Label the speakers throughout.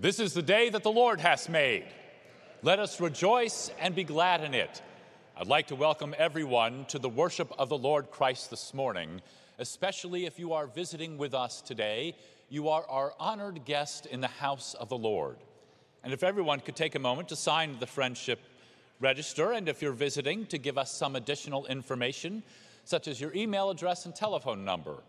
Speaker 1: This is the day that the Lord has made. Let us rejoice and be glad in it. I'd like to welcome everyone to the worship of the Lord Christ this morning, especially if you are visiting with us today. You are our honored guest in the house of the Lord. And if everyone could take a moment to sign the friendship register, and if you're visiting, to give us some additional information, such as your email address and telephone number.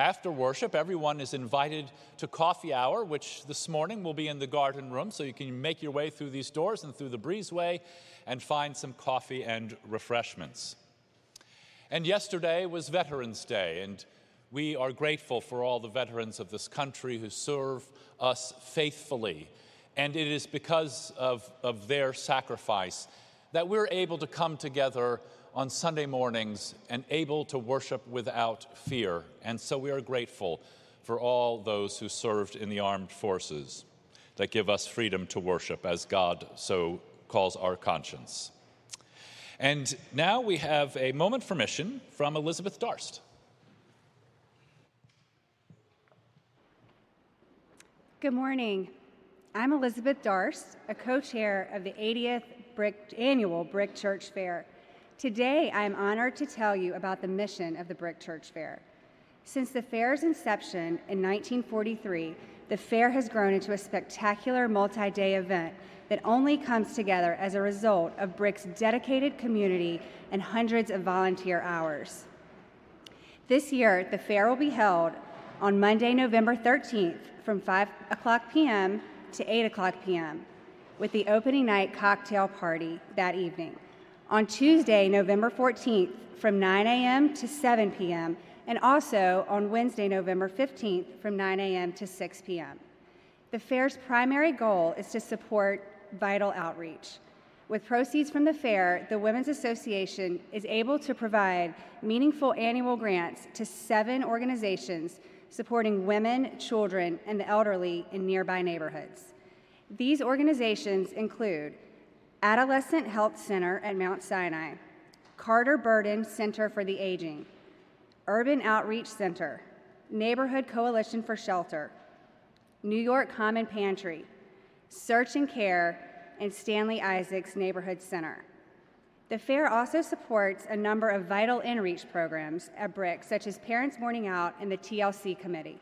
Speaker 1: After worship, everyone is invited to coffee hour, which this morning will be in the garden room, so you can make your way through these doors and through the breezeway and find some coffee and refreshments. And yesterday was Veterans Day, and we are grateful for all the veterans of this country who serve us faithfully. And it is because of, of their sacrifice that we're able to come together on Sunday mornings and able to worship without fear. And so we are grateful for all those who served in the armed forces that give us freedom to worship as God so calls our conscience. And now we have a moment for mission from Elizabeth Darst.
Speaker 2: Good morning. I'm Elizabeth Darst, a co chair of the 80th Brick, Annual Brick Church Fair. Today, I am honored to tell you about the mission of the Brick Church Fair. Since the fair's inception in 1943, the fair has grown into a spectacular multi day event that only comes together as a result of Brick's dedicated community and hundreds of volunteer hours. This year, the fair will be held on Monday, November 13th from 5 o'clock p.m. to 8 o'clock p.m., with the opening night cocktail party that evening on Tuesday, November 14th from 9 a.m. to 7 p.m., and also on Wednesday, November 15th from 9 a.m. to 6 p.m. The fair's primary goal is to support vital outreach. With proceeds from the fair, the Women's Association is able to provide meaningful annual grants to seven organizations supporting women, children, and the elderly in nearby neighborhoods. These organizations include Adolescent Health Center at Mount Sinai, Carter Burden Center for the Aging, Urban Outreach Center, Neighborhood Coalition for Shelter, New York Common Pantry, Search and Care, and Stanley Isaacs Neighborhood Center. The fair also supports a number of vital in-reach programs at Brick, such as Parents Morning Out and the TLC Committee.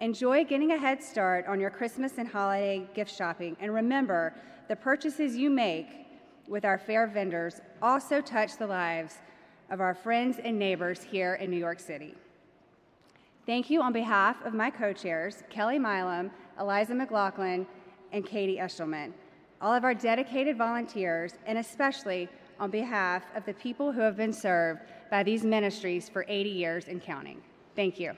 Speaker 2: Enjoy getting a head start on your Christmas and holiday gift shopping, and remember the purchases you make with our fair vendors also touch the lives of our friends and neighbors here in New York City. Thank you on behalf of my co chairs, Kelly Milam, Eliza McLaughlin, and Katie Eshelman, all of our dedicated volunteers, and especially on behalf of the people who have been served by these ministries for 80 years and counting. Thank you.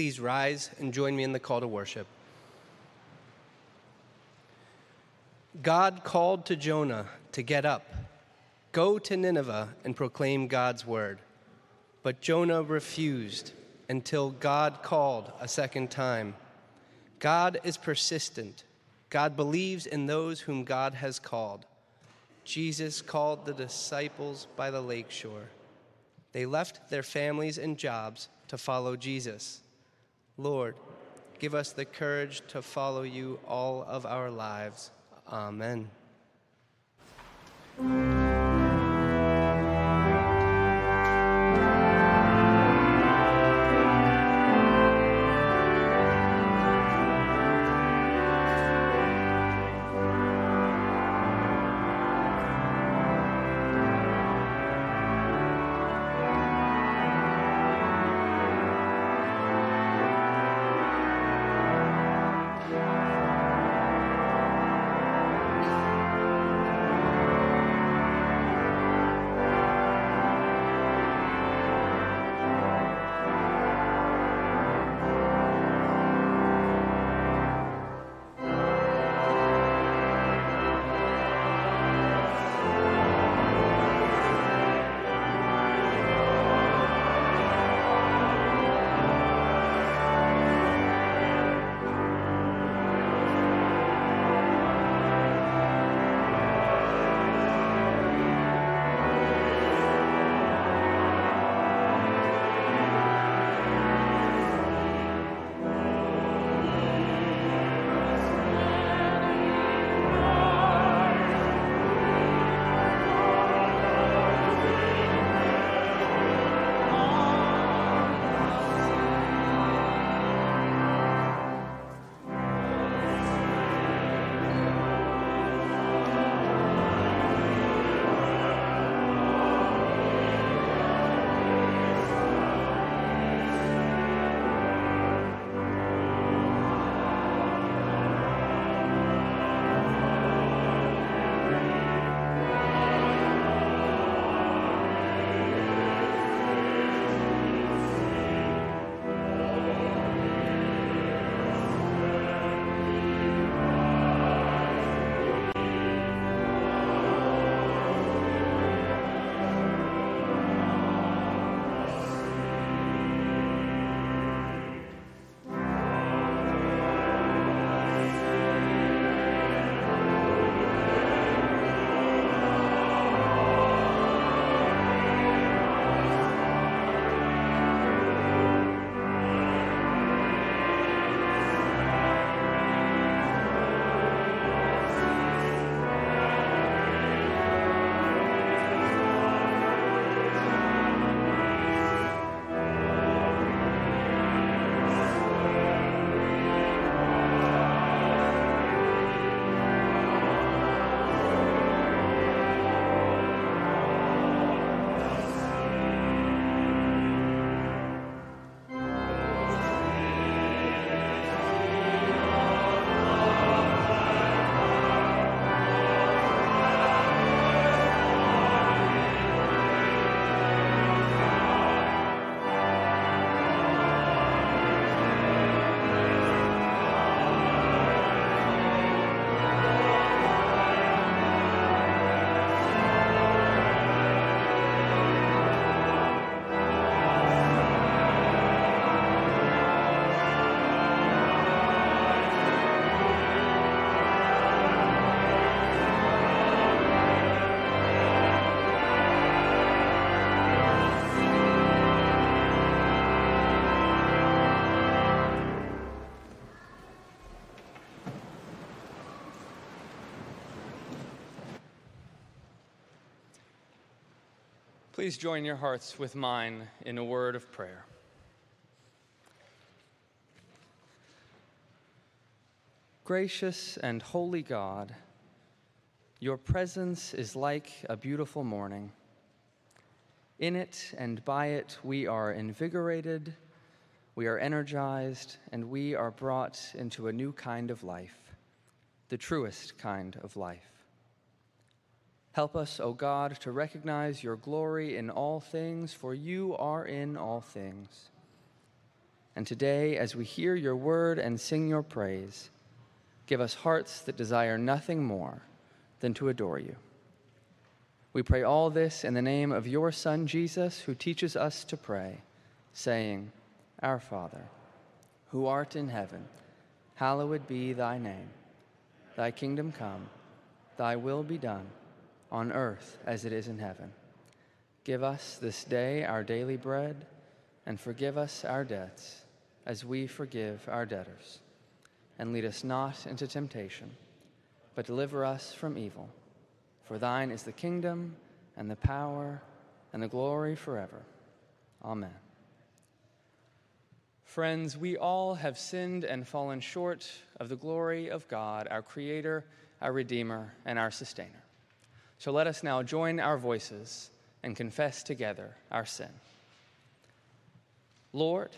Speaker 3: Please rise and join me in the call to worship. God called to Jonah to get up, go to Nineveh and proclaim God's word. But Jonah refused until God called a second time. God is persistent. God believes in those whom God has called. Jesus called the disciples by the lake shore. They left their families and jobs to follow Jesus. Lord, give us the courage to follow you all of our lives. Amen.
Speaker 4: Please join your hearts with mine in a word of prayer. Gracious and holy God, your presence is like a beautiful morning. In it and by it, we are invigorated, we are energized, and we are brought into a new kind of life, the truest kind of life. Help us, O God, to recognize your glory in all things, for you are in all things. And today, as we hear your word and sing your praise, give us hearts that desire nothing more than to adore you. We pray all this in the name of your Son, Jesus, who teaches us to pray, saying, Our Father, who art in heaven, hallowed be thy name. Thy kingdom come, thy will be done on earth as it is in heaven. Give us this day our daily bread, and forgive us our debts as we forgive our debtors. And lead us not into temptation, but deliver us from evil. For thine is the kingdom, and the power, and the glory forever. Amen. Friends, we all have sinned and fallen short of the glory of God, our Creator, our Redeemer, and our Sustainer. So let us now join our voices and confess together our sin. Lord,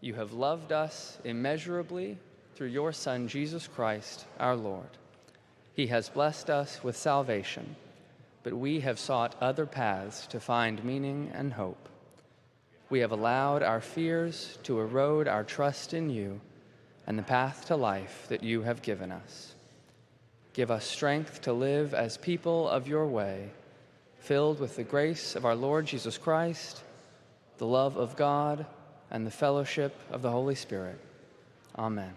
Speaker 4: you have loved us immeasurably through your Son, Jesus Christ, our Lord. He has blessed us with salvation, but we have sought other paths to find meaning and hope. We have allowed our fears to erode our trust in you and the path to life that you have given us. Give us strength to live as people of your way, filled with the grace of our Lord Jesus Christ, the love of God, and the fellowship of the Holy Spirit. Amen.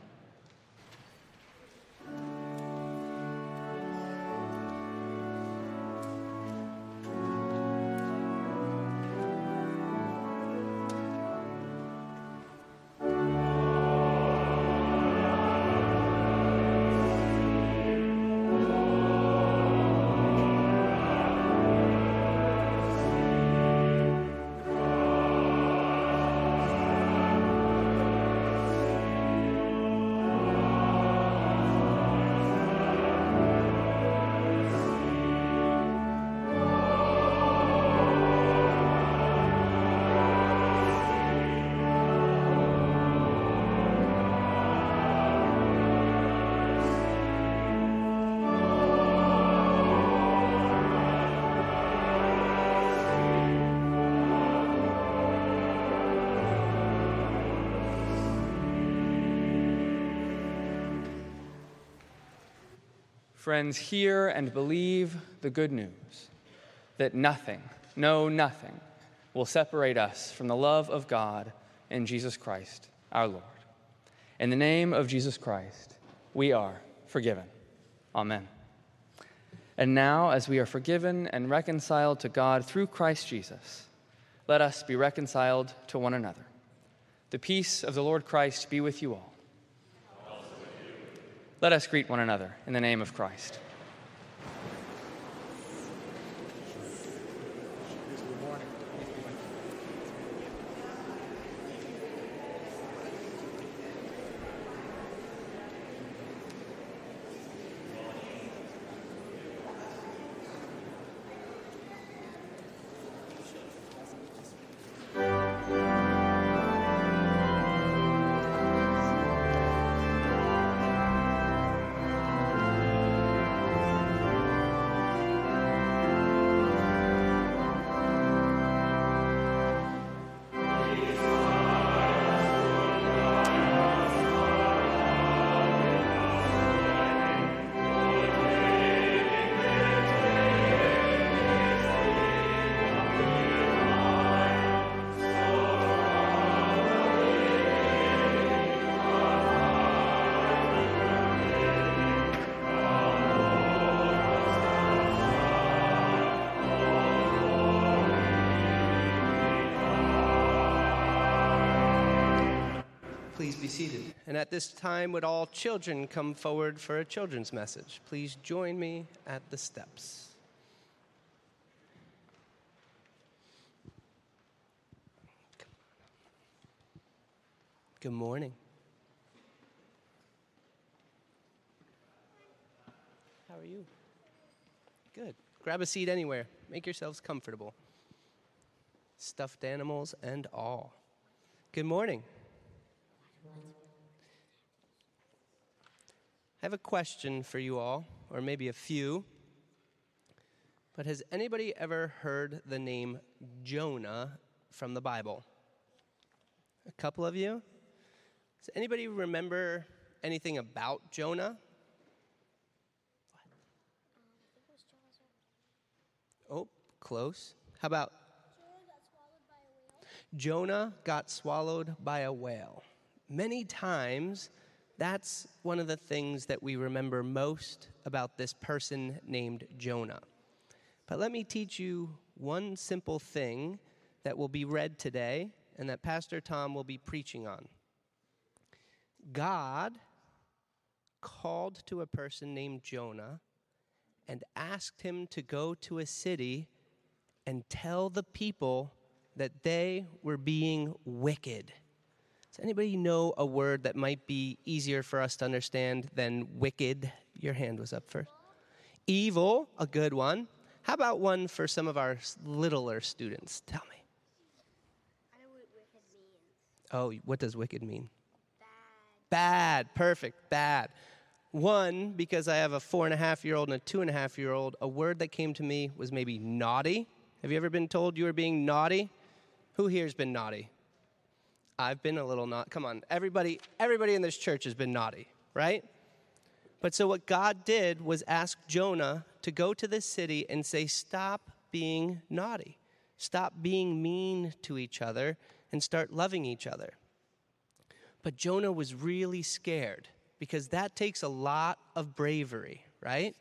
Speaker 4: Friends, hear and believe the good news that nothing, no, nothing, will separate us from the love of God in Jesus Christ, our Lord. In the name of Jesus Christ, we are forgiven. Amen. And now, as we are forgiven and reconciled to God through Christ Jesus, let us be reconciled to one another. The peace of the Lord Christ be with you all. Let us greet one another in the name of Christ.
Speaker 3: This time, would all children come forward for a children's message? Please join me at the steps. Good morning. How are you? Good. Grab a seat anywhere. Make yourselves comfortable. Stuffed animals and all. Good morning. I have a question for you all, or maybe a few. But has anybody ever heard the name Jonah from the Bible? A couple of you? Does anybody remember anything about Jonah? Oh, close. How about Jonah got swallowed by a whale. Many times, that's one of the things that we remember most about this person named Jonah. But let me teach you one simple thing that will be read today and that Pastor Tom will be preaching on. God called to a person named Jonah and asked him to go to a city and tell the people that they were being wicked. Does anybody know a word that might be easier for us to understand than wicked? Your hand was up first. Evil, a good one. How about one for some of our littler students? Tell me.
Speaker 5: I know what wicked means.
Speaker 3: Oh, what does wicked mean?
Speaker 5: Bad.
Speaker 3: Bad, perfect, bad. One, because I have a four and a half year old and a two and a half year old, a word that came to me was maybe naughty. Have you ever been told you were being naughty? Who here's been naughty? I've been a little naughty. Come on, everybody, everybody in this church has been naughty, right? But so what God did was ask Jonah to go to this city and say, Stop being naughty. Stop being mean to each other and start loving each other. But Jonah was really scared because that takes a lot of bravery, right?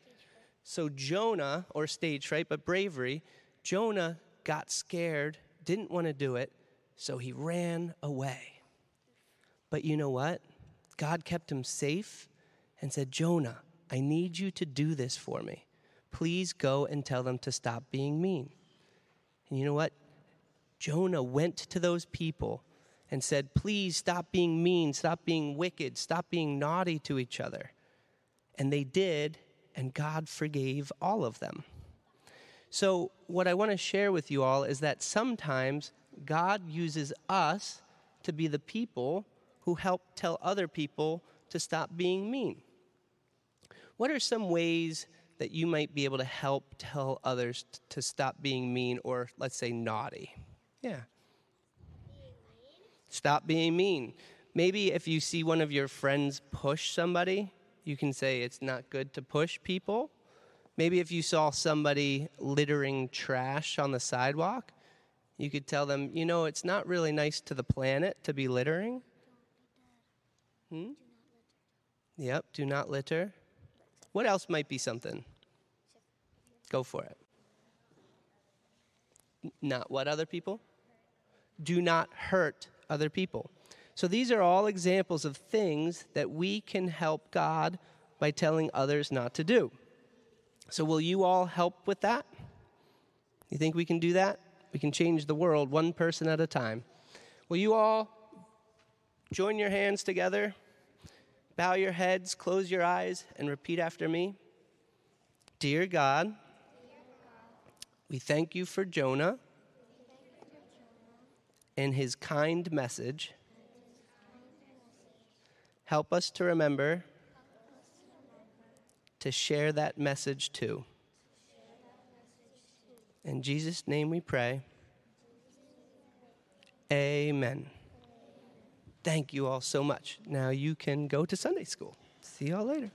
Speaker 3: So Jonah, or stage fright, but bravery, Jonah got scared, didn't want to do it, so he ran away. But you know what? God kept him safe and said, Jonah, I need you to do this for me. Please go and tell them to stop being mean. And you know what? Jonah went to those people and said, Please stop being mean, stop being wicked, stop being naughty to each other. And they did, and God forgave all of them. So, what I want to share with you all is that sometimes God uses us to be the people who help tell other people to stop being mean. What are some ways that you might be able to help tell others t- to stop being mean or, let's say, naughty? Yeah. Stop being mean. Maybe if you see one of your friends push somebody, you can say it's not good to push people. Maybe if you saw somebody littering trash on the sidewalk, you could tell them, you know, it's not really nice to the planet to be littering. Hmm? Yep, do not litter. What else might be something? Go for it. Not what other people? Do not hurt other people. So these are all examples of things that we can help God by telling others not to do. So will you all help with that? You think we can do that? We can change the world one person at a time. Will you all join your hands together? Bow your heads, close your eyes, and repeat after me. Dear God, we thank you for Jonah and his kind message. Help us to remember to share that message too. In Jesus' name we pray. Amen. Thank you all so much. Now you can go to Sunday school. See y'all later.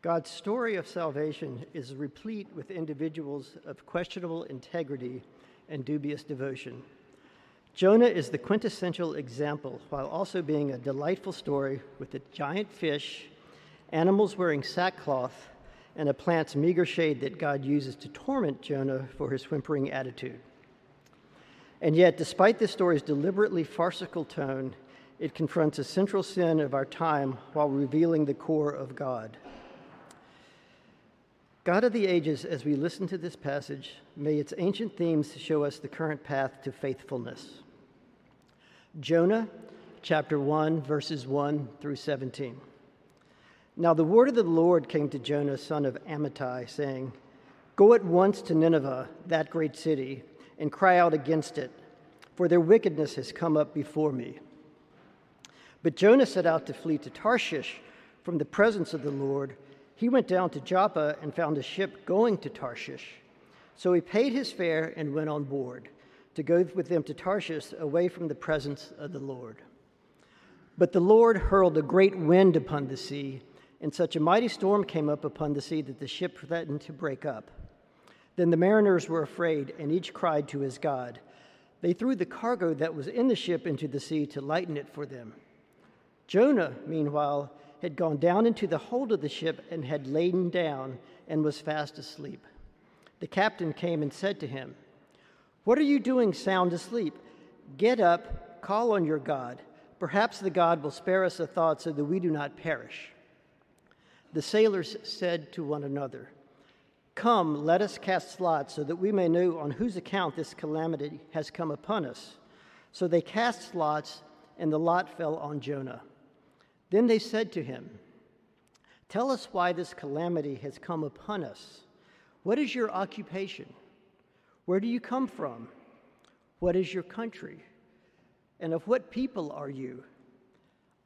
Speaker 6: God's story of salvation is replete with individuals of questionable integrity and dubious devotion. Jonah is the quintessential example, while also being a delightful story with a giant fish, animals wearing sackcloth, and a plant's meager shade that God uses to torment Jonah for his whimpering attitude. And yet, despite this story's deliberately farcical tone, it confronts a central sin of our time while revealing the core of God. God of the ages, as we listen to this passage, may its ancient themes show us the current path to faithfulness. Jonah, chapter 1, verses 1 through 17. Now the word of the Lord came to Jonah, son of Amittai, saying, Go at once to Nineveh, that great city, and cry out against it, for their wickedness has come up before me. But Jonah set out to flee to Tarshish from the presence of the Lord he went down to Joppa and found a ship going to Tarshish. So he paid his fare and went on board to go with them to Tarshish away from the presence of the Lord. But the Lord hurled a great wind upon the sea, and such a mighty storm came up upon the sea that the ship threatened to break up. Then the mariners were afraid, and each cried to his God. They threw the cargo that was in the ship into the sea to lighten it for them. Jonah, meanwhile, had gone down into the hold of the ship and had lain down and was fast asleep. The captain came and said to him, What are you doing sound asleep? Get up, call on your God. Perhaps the God will spare us a thought so that we do not perish. The sailors said to one another, Come, let us cast lots so that we may know on whose account this calamity has come upon us. So they cast lots, and the lot fell on Jonah. Then they said to him, Tell us why this calamity has come upon us. What is your occupation? Where do you come from? What is your country? And of what people are you?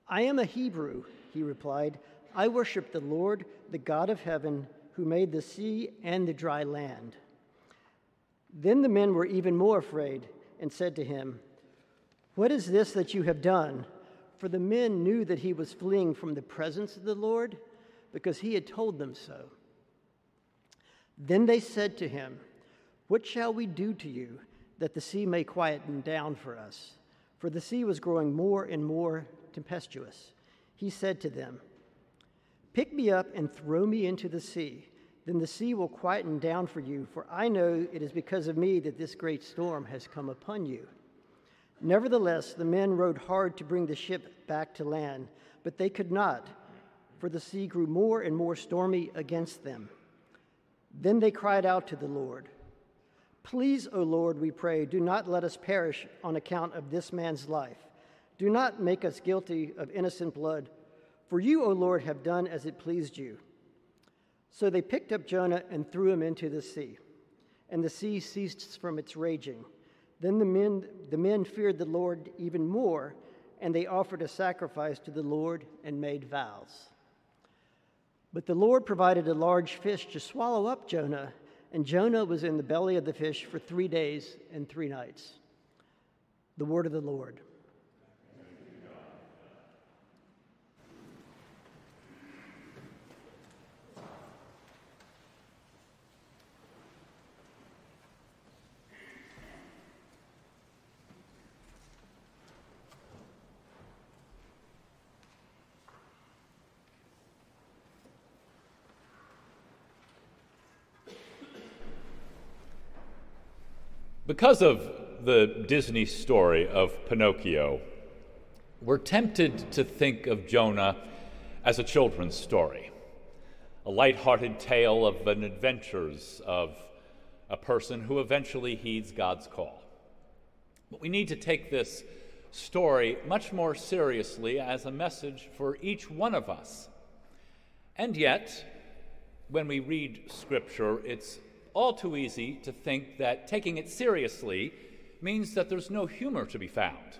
Speaker 6: I am a Hebrew, he replied. I worship the Lord, the God of heaven, who made the sea and the dry land. Then the men were even more afraid and said to him, What is this that you have done? For the men knew that he was fleeing from the presence of the Lord because he had told them so. Then they said to him, What shall we do to you that the sea may quieten down for us? For the sea was growing more and more tempestuous. He said to them, Pick me up and throw me into the sea. Then the sea will quieten down for you, for I know it is because of me that this great storm has come upon you. Nevertheless, the men rowed hard to bring the ship back to land, but they could not, for the sea grew more and more stormy against them. Then they cried out to the Lord, Please, O Lord, we pray, do not let us perish on account of this man's life. Do not make us guilty of innocent blood, for you, O Lord, have done as it pleased you. So they picked up Jonah and threw him into the sea, and the sea ceased from its raging. Then the men, the men feared the Lord even more, and they offered a sacrifice to the Lord and made vows. But the Lord provided a large fish to swallow up Jonah, and Jonah was in the belly of the fish for three days and three nights. The word of the Lord.
Speaker 1: Because of the Disney story of Pinocchio, we're tempted to think of Jonah as a children's story, a light-hearted tale of an adventures of a person who eventually heeds God's call. But we need to take this story much more seriously as a message for each one of us. And yet, when we read Scripture, it's all too easy to think that taking it seriously means that there's no humor to be found.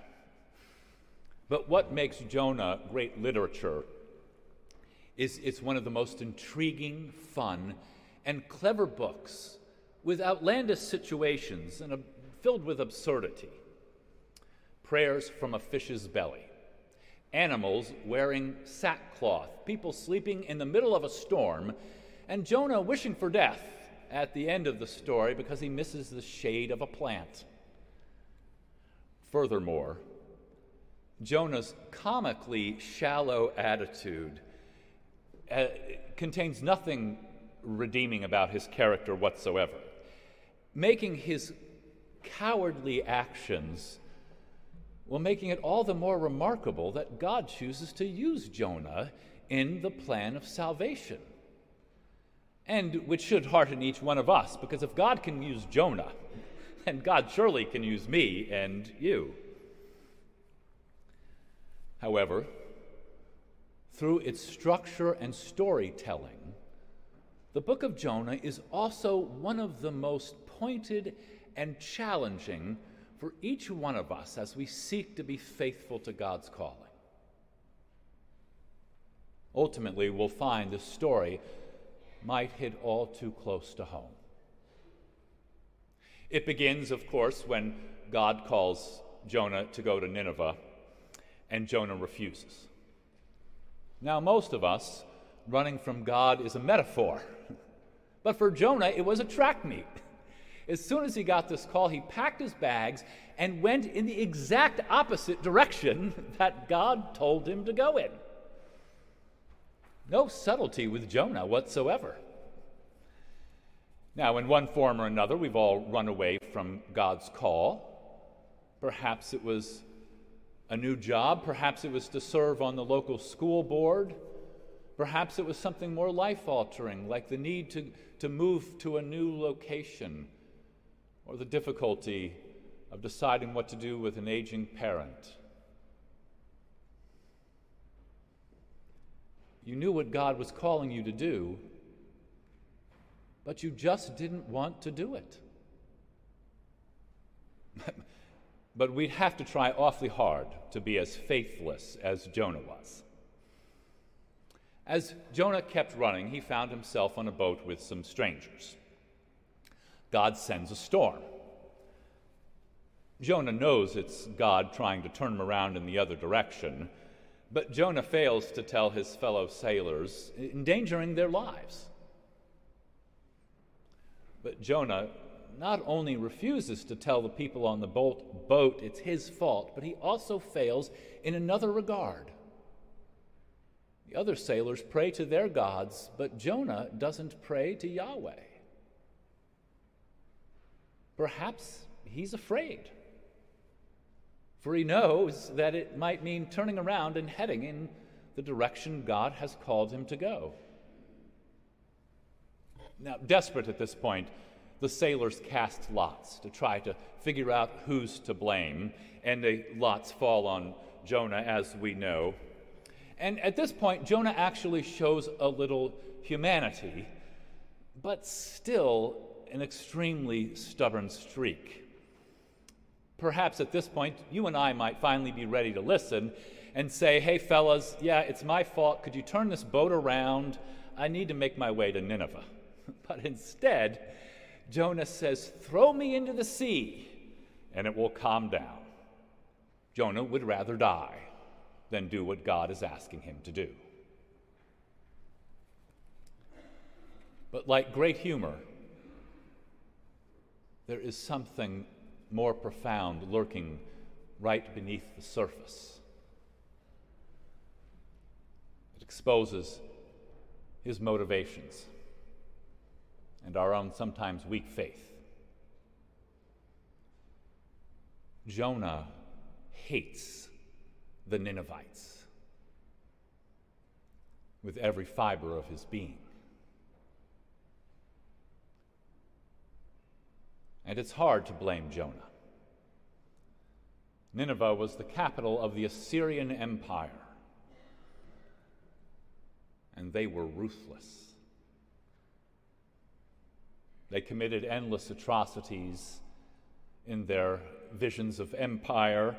Speaker 1: But what makes Jonah great literature is it's one of the most intriguing, fun, and clever books with outlandish situations and a, filled with absurdity. Prayers from a fish's belly, animals wearing sackcloth, people sleeping in the middle of a storm, and Jonah wishing for death at the end of the story because he misses the shade of a plant. Furthermore, Jonah's comically shallow attitude uh, contains nothing redeeming about his character whatsoever, making his cowardly actions well, making it all the more remarkable that God chooses to use Jonah in the plan of salvation. And which should hearten each one of us, because if God can use Jonah, then God surely can use me and you. However, through its structure and storytelling, the book of Jonah is also one of the most pointed and challenging for each one of us as we seek to be faithful to God's calling. Ultimately, we'll find the story might hit all too close to home. It begins, of course, when God calls Jonah to go to Nineveh, and Jonah refuses. Now, most of us, running from God is a metaphor. But for Jonah, it was a track meet. As soon as he got this call, he packed his bags and went in the exact opposite direction that God told him to go in. No subtlety with Jonah whatsoever. Now, in one form or another, we've all run away from God's call. Perhaps it was a new job, perhaps it was to serve on the local school board. Perhaps it was something more life altering, like the need to, to move to a new location or the difficulty of deciding what to do with an aging parent. You knew what God was calling you to do, but you just didn't want to do it. but we'd have to try awfully hard to be as faithless as Jonah was. As Jonah kept running, he found himself on a boat with some strangers. God sends a storm. Jonah knows it's God trying to turn him around in the other direction, but Jonah fails to tell his fellow sailors, endangering their lives. But Jonah not only refuses to tell the people on the boat, boat it's his fault, but he also fails in another regard. The other sailors pray to their gods, but Jonah doesn't pray to Yahweh. Perhaps he's afraid, for he knows that it might mean turning around and heading in the direction God has called him to go. Now, desperate at this point, the sailors cast lots to try to figure out who's to blame, and the lots fall on Jonah, as we know. And at this point, Jonah actually shows a little humanity, but still an extremely stubborn streak. Perhaps at this point, you and I might finally be ready to listen and say, hey, fellas, yeah, it's my fault. Could you turn this boat around? I need to make my way to Nineveh. But instead, Jonah says, throw me into the sea and it will calm down. Jonah would rather die than do what God is asking him to do. But like great humor, there is something more profound lurking right beneath the surface. It exposes his motivations and our own sometimes weak faith. Jonah hates the Ninevites with every fiber of his being. And it's hard to blame Jonah. Nineveh was the capital of the Assyrian Empire, and they were ruthless. They committed endless atrocities in their visions of empire.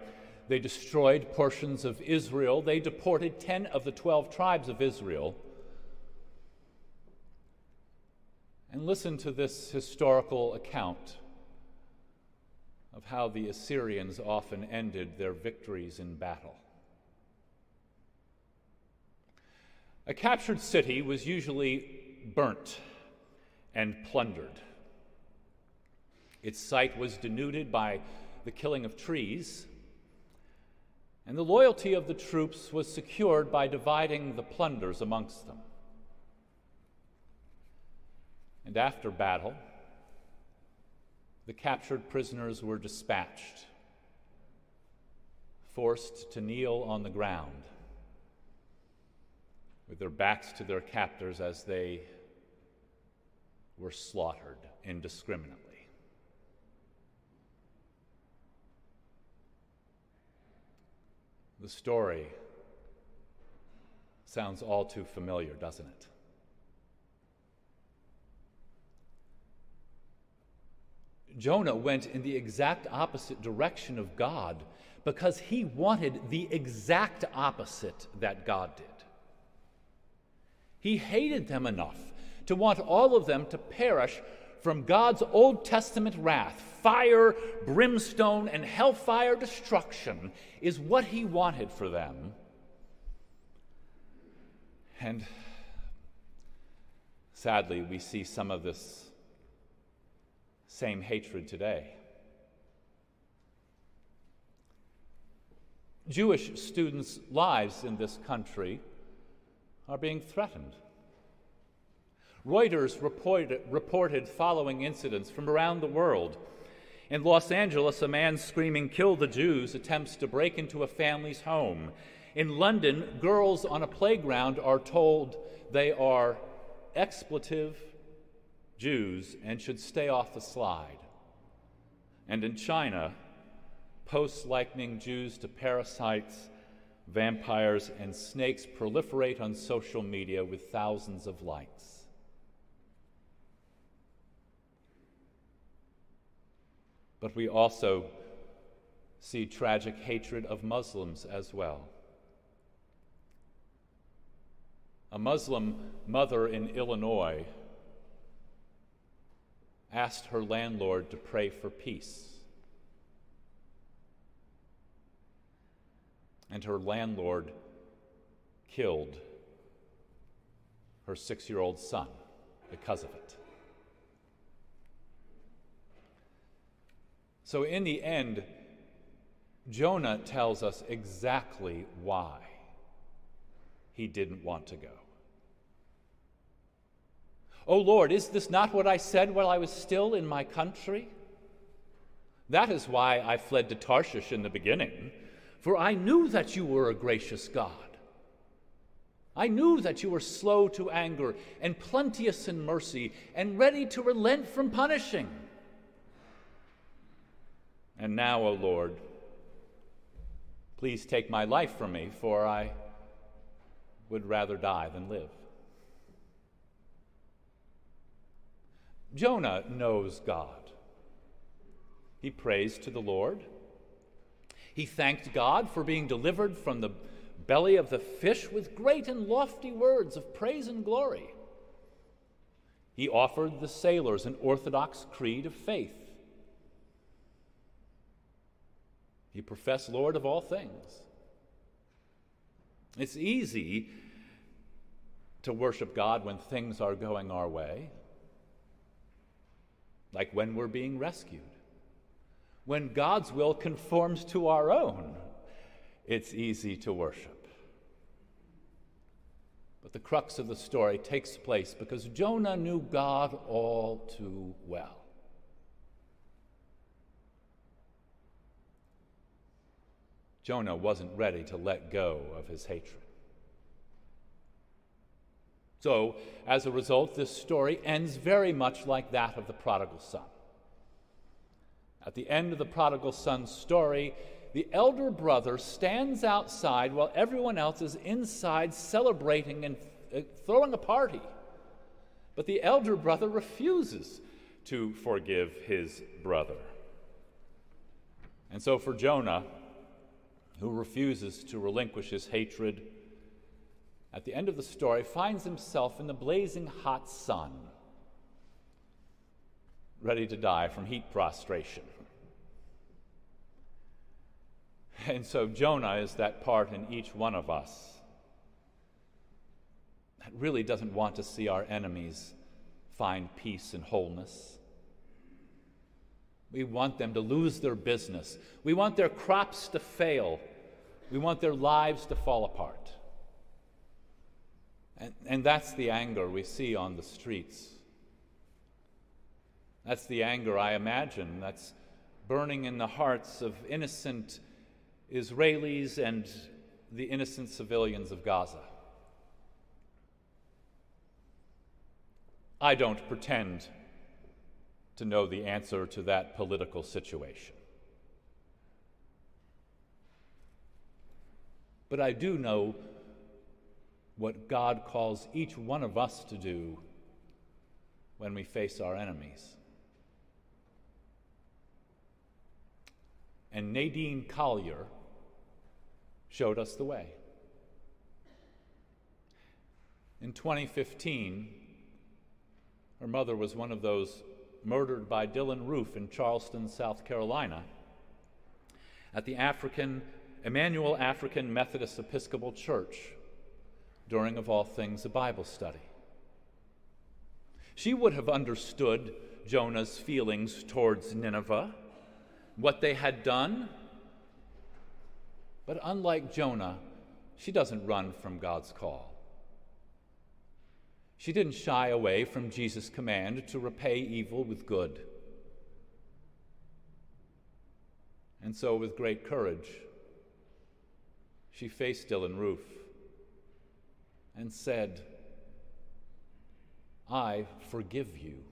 Speaker 1: They destroyed portions of Israel. They deported 10 of the 12 tribes of Israel. And listen to this historical account of how the Assyrians often ended their victories in battle. A captured city was usually burnt and plundered. Its site was denuded by the killing of trees, and the loyalty of the troops was secured by dividing the plunders amongst them. And after battle, the captured prisoners were dispatched, forced to kneel on the ground with their backs to their captors as they were slaughtered indiscriminately. The story sounds all too familiar, doesn't it? Jonah went in the exact opposite direction of God because he wanted the exact opposite that God did. He hated them enough to want all of them to perish from God's Old Testament wrath. Fire, brimstone, and hellfire destruction is what he wanted for them. And sadly, we see some of this same hatred today. Jewish students' lives in this country are being threatened. Reuters reported, reported, following incidents from around the world. In Los Angeles, a man screaming, Kill the Jews, attempts to break into a family's home. In London, girls on a playground are told they are expletive Jews and should stay off the slide. And in China, posts likening Jews to parasites vampires, and snakes proliferate on social media with thousands of likes. But we also see tragic hatred of Muslims as well. A Muslim mother in Illinois asked her landlord to pray for peace. and her landlord killed her six year old son because of it. So, in the end, Jonah tells us exactly why he didn't want to go. Oh Lord, is this not what I said while I was still in my country? That is why I fled to Tarshish in the beginning for I knew that you were a gracious God. I knew that you were slow to anger and plenteous in mercy and ready to relent from punishing. And now, O Lord, please take my life from me, for I would rather die than live. Jonah knows God. He prays to the Lord. He thanked God for being delivered from the belly of the fish with great and lofty words of praise and glory. He offered the sailors an orthodox creed of faith. He professed Lord of all things. It's easy to worship God when things are going our way, like when we're being rescued when God's will conforms to our own, it's easy to worship. But the crux of the story takes place because Jonah knew God all too well. Jonah wasn't ready to let go of his hatred. So, as a result, this story ends very much like that of the prodigal son. At the end of the prodigal son's story, the elder brother stands outside while everyone else is inside celebrating and uh, throwing a party. But the elder brother refuses to forgive his brother. And so, for Jonah, who refuses to relinquish his hatred, at the end of the story finds himself in the blazing hot sun ready to die from heat prostration. And so Jonah is that part in each one of us that really doesn't want to see our enemies find peace and wholeness. We want them to lose their business. We want their crops to fail. We want their lives to fall apart. And, and that's the anger we see on the streets. That's the anger I imagine that's burning in the hearts of innocent Israelis and the innocent civilians of Gaza. I don't pretend to know the answer to that political situation. But I do know what God calls each one of us to do when we face our enemies. And Nadine Collier showed us the way. In 2015, her mother was one of those murdered by Dylann Roof in Charleston, South Carolina, at the African Emanuel African Methodist Episcopal Church during, of all things, a Bible study. She would have understood Jonah's feelings towards Nineveh, what they had done. But unlike Jonah, she doesn't run from God's call. She didn't shy away from Jesus' command to repay evil with good. And so, with great courage, she faced Dylann Roof and said, I forgive you.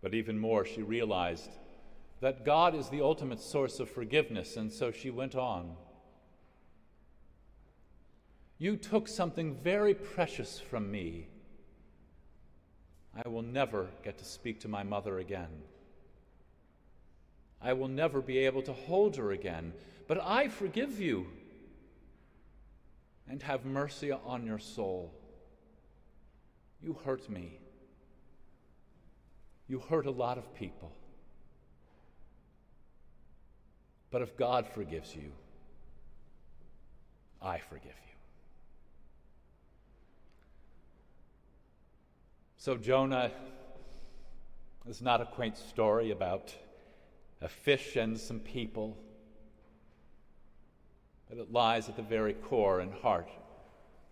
Speaker 1: But even more, she realized that God is the ultimate source of forgiveness, and so she went on. You took something very precious from me. I will never get to speak to my mother again. I will never be able to hold her again, but I forgive you and have mercy on your soul. You hurt me. You hurt a lot of people. But if God forgives you, I forgive you. So, Jonah is not a quaint story about a fish and some people, it lies at the very core and heart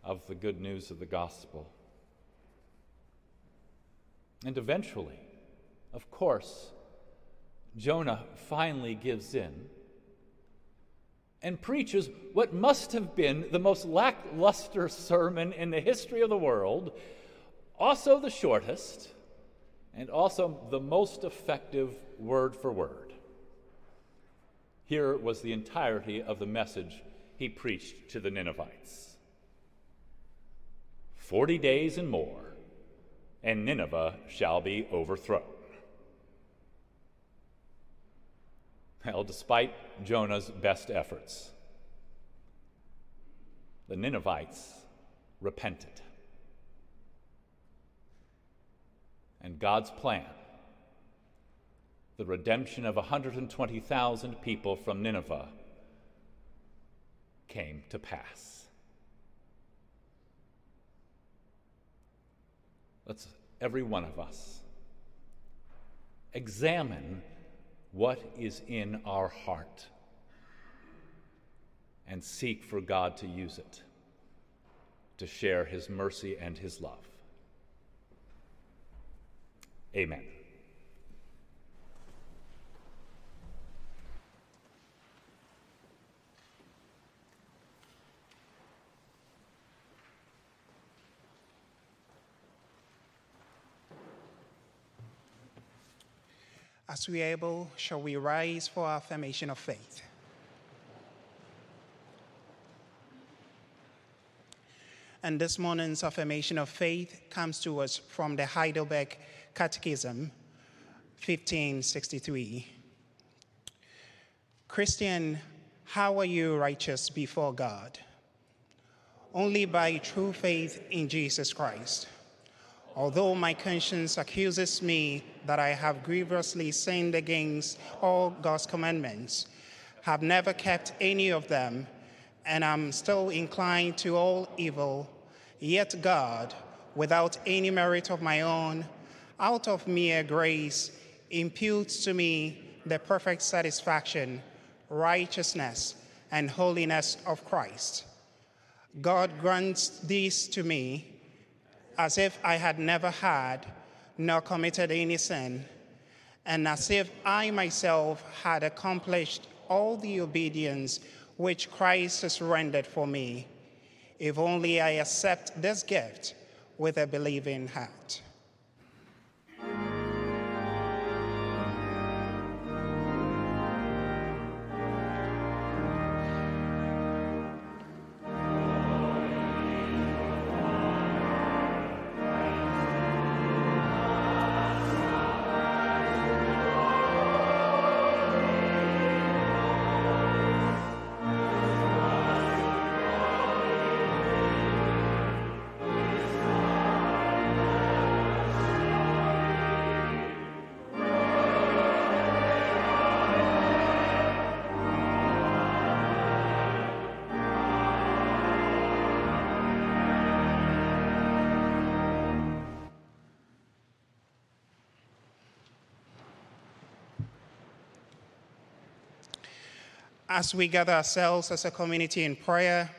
Speaker 1: of the good news of the gospel. And eventually, of course, Jonah finally gives in and preaches what must have been the most lackluster sermon in the history of the world also the shortest, and also the most effective word for word. Here was the entirety of the message he preached to the Ninevites 40 days and more, and Nineveh shall be overthrown. Well, despite Jonah's best efforts, the Ninevites repented. and God's plan, the redemption of 120,000 people from Nineveh, came to pass. Let's, every one of us, examine what is in our heart and seek for God to use it to share His mercy and His love. Amen.
Speaker 7: As we are able, shall we rise for our affirmation of faith? And this morning's affirmation of faith comes to us from the Heidelberg Catechism 1563. Christian, how are you righteous before God? Only by true faith in Jesus Christ. Although my conscience accuses me that I have grievously sinned against all God's commandments, have never kept any of them, and am still inclined to all evil, yet God, without any merit of my own, out of mere grace, imputes to me the perfect satisfaction, righteousness, and holiness of Christ. God grants these to me as if I had never had nor committed any sin, and as if I myself had accomplished all the obedience which Christ has rendered for me, if only I accept this gift with a believing heart. As we gather ourselves as a community in prayer,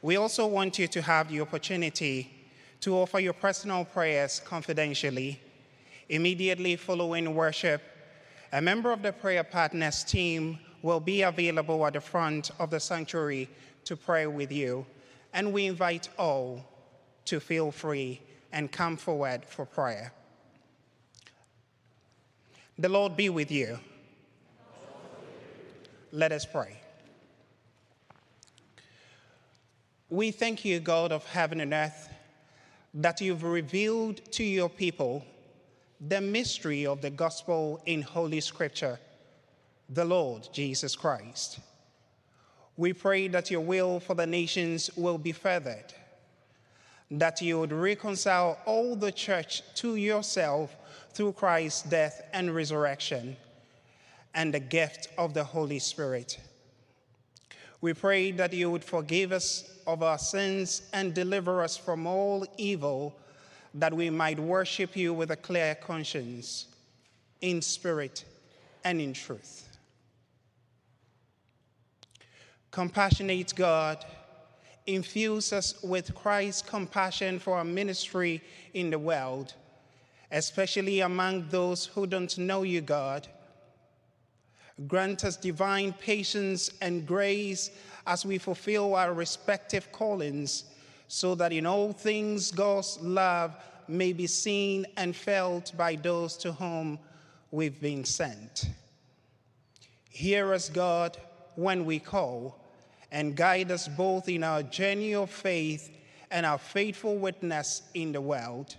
Speaker 7: we also want you to have the opportunity to offer your personal prayers confidentially. Immediately following worship, a member of the prayer partners team will be available at the front of the sanctuary to pray with you, and we invite all to feel free and come forward for prayer. The Lord be with you. Let us pray. We thank you, God of heaven and earth, that you've revealed to your people the mystery of the gospel in Holy Scripture, the Lord Jesus Christ. We pray that your will for the nations will be furthered, that you would reconcile all the church to yourself through Christ's death and resurrection and the gift of the Holy Spirit. We pray that you would forgive us of our sins and deliver us from all evil, that we might worship you with a clear conscience, in spirit and in truth. Compassionate God, infuse us with Christ's compassion for our ministry in the world, especially among those who don't know you, God Grant us divine patience and grace as we fulfill our respective callings, so that in all things God's love may be seen and felt by those to whom we've been sent. Hear us, God, when we call, and guide us both in our journey of faith and our faithful witness in the world.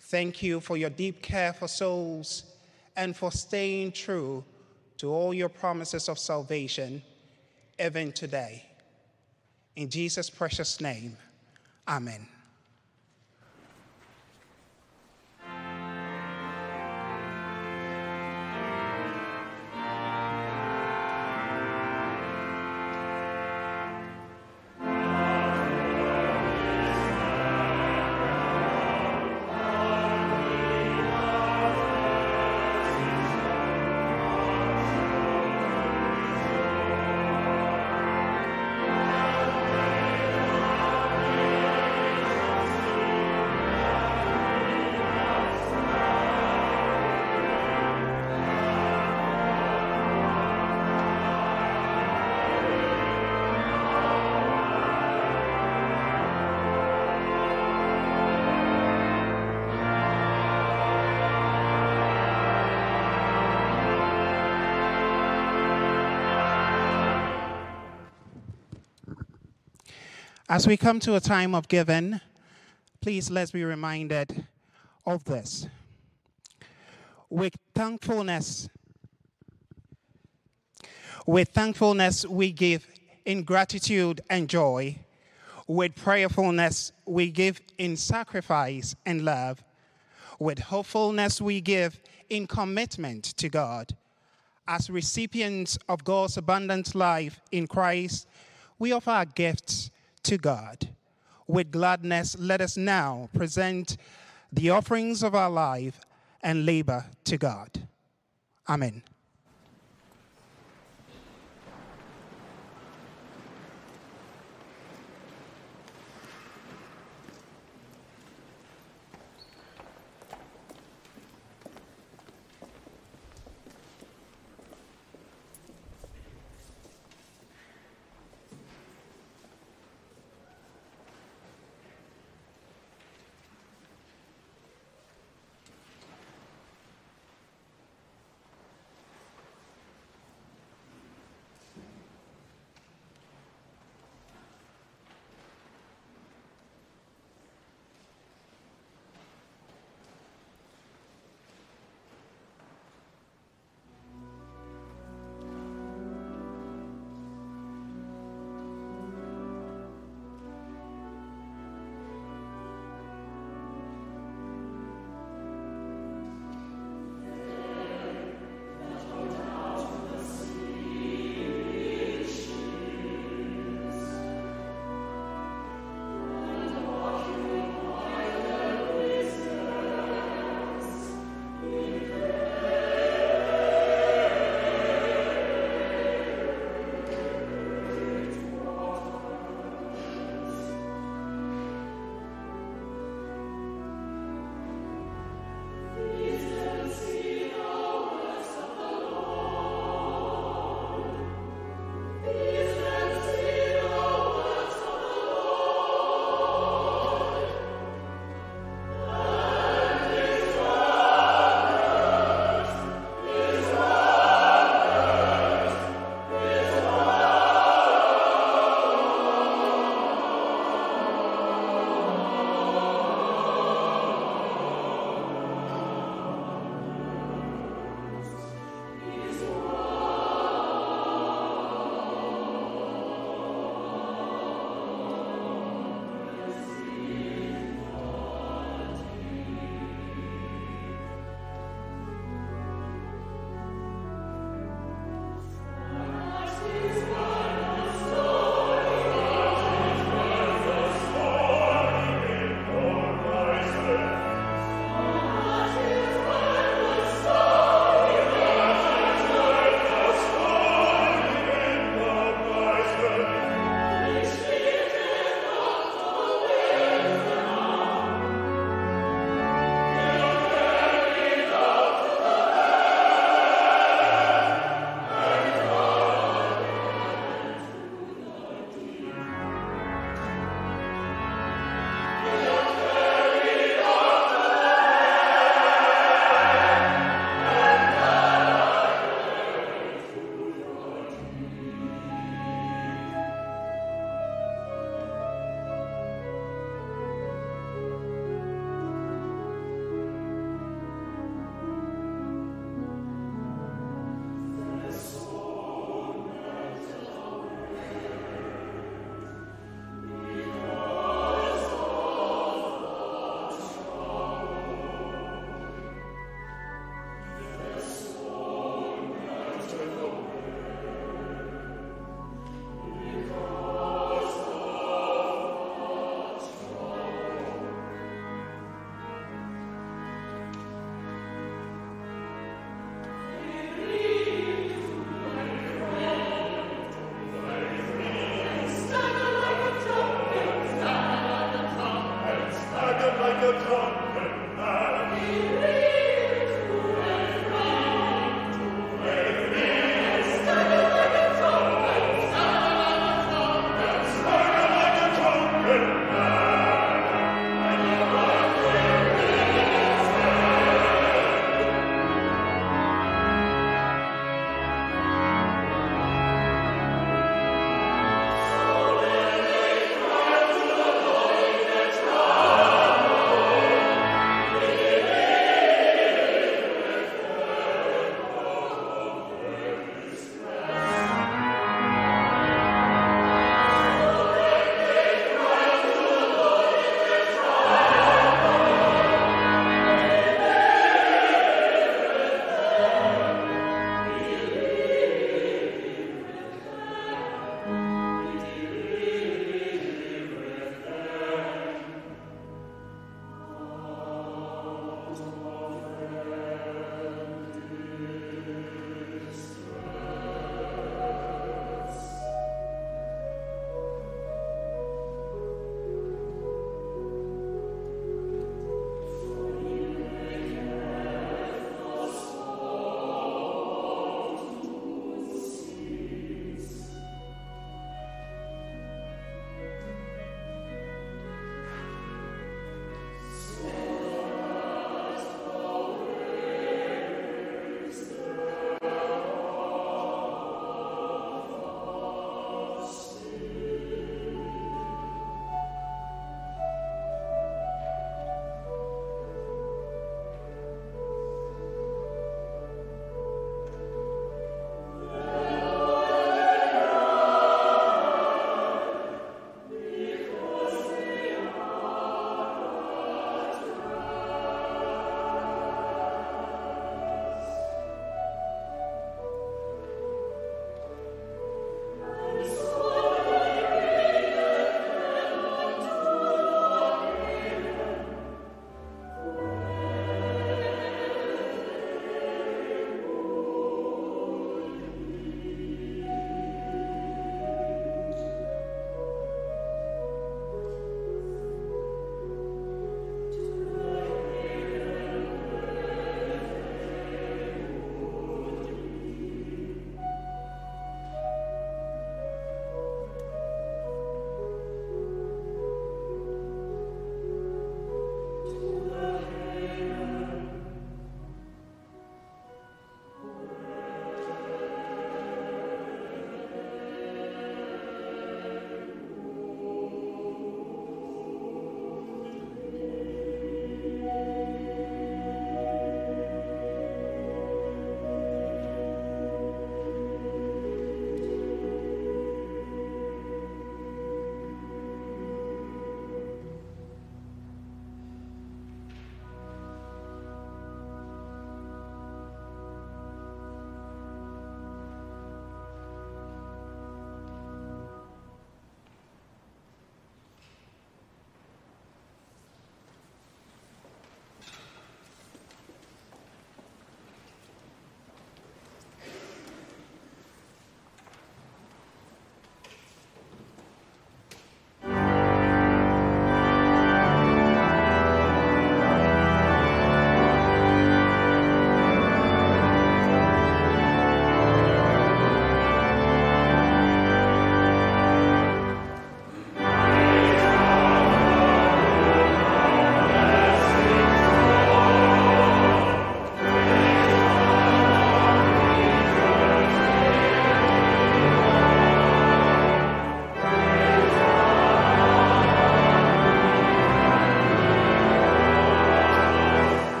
Speaker 7: Thank you for your deep care for souls and for staying true to all your promises of salvation, even today. In Jesus' precious name, amen. As we come to a time of giving, please let's be reminded of this. With thankfulness, with thankfulness we give in gratitude and joy. With prayerfulness we give in sacrifice and love. With hopefulness we give in commitment to God. As recipients of God's abundant life in Christ, we offer our gifts to God. With gladness, let us now present the offerings of our life and labor to God. Amen.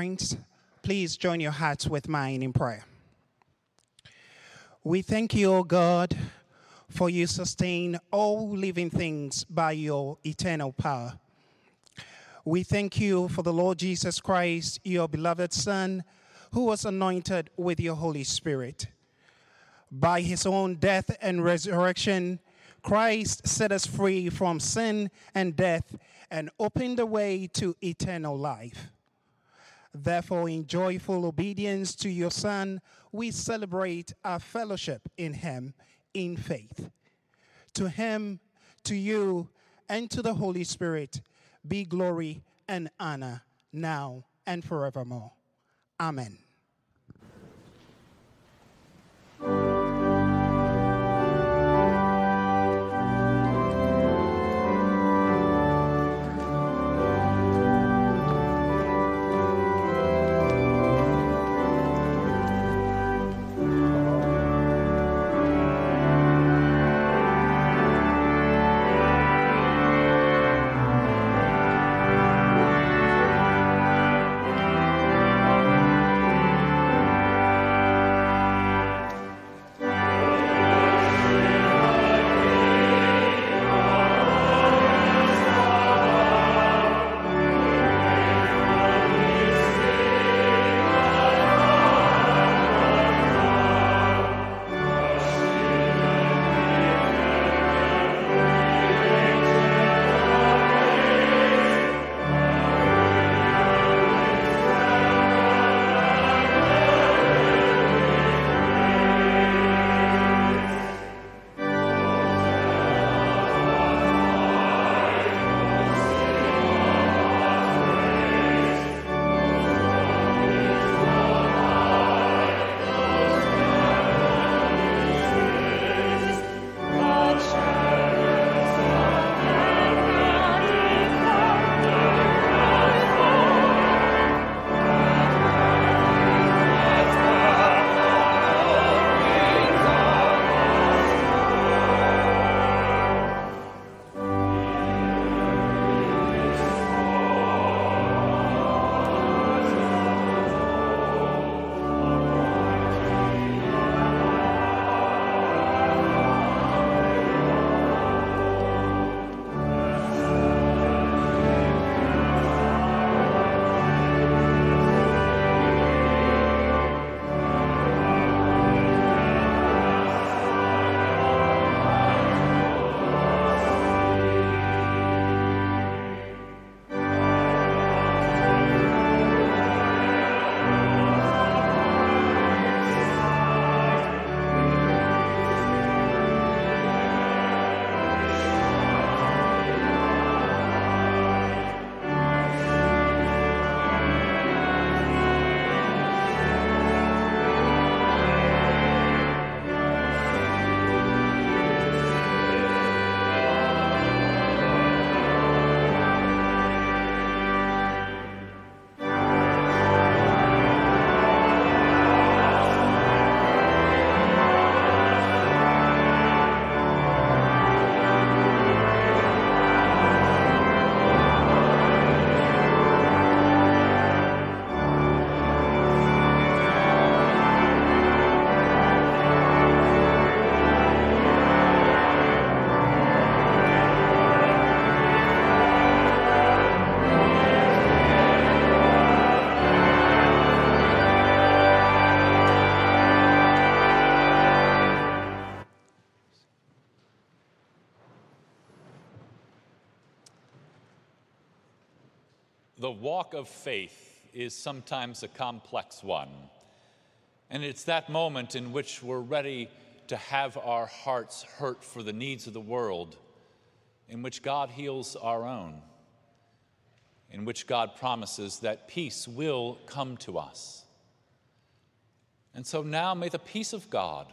Speaker 7: Friends, please join your hearts with mine in prayer. We thank you, O God, for you sustain all living things by your eternal power. We thank you for the Lord Jesus Christ, your beloved Son, who was anointed with your Holy Spirit. By his own death and resurrection, Christ set us free from sin and death and opened the way to eternal life. Therefore, in joyful obedience to your Son, we celebrate our fellowship in Him in faith. To Him, to you, and to the Holy Spirit be glory and honor now and forevermore. Amen.
Speaker 1: Walk of faith is sometimes a complex one. And it's that moment in which we're ready to have our hearts hurt for the needs of the world, in which God heals our own, in which God promises that peace will come to us. And so now may the peace of God,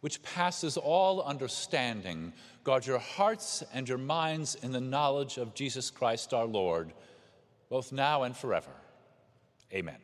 Speaker 1: which passes all understanding, guard your hearts and your minds in the knowledge of Jesus Christ our Lord both now and forever. Amen.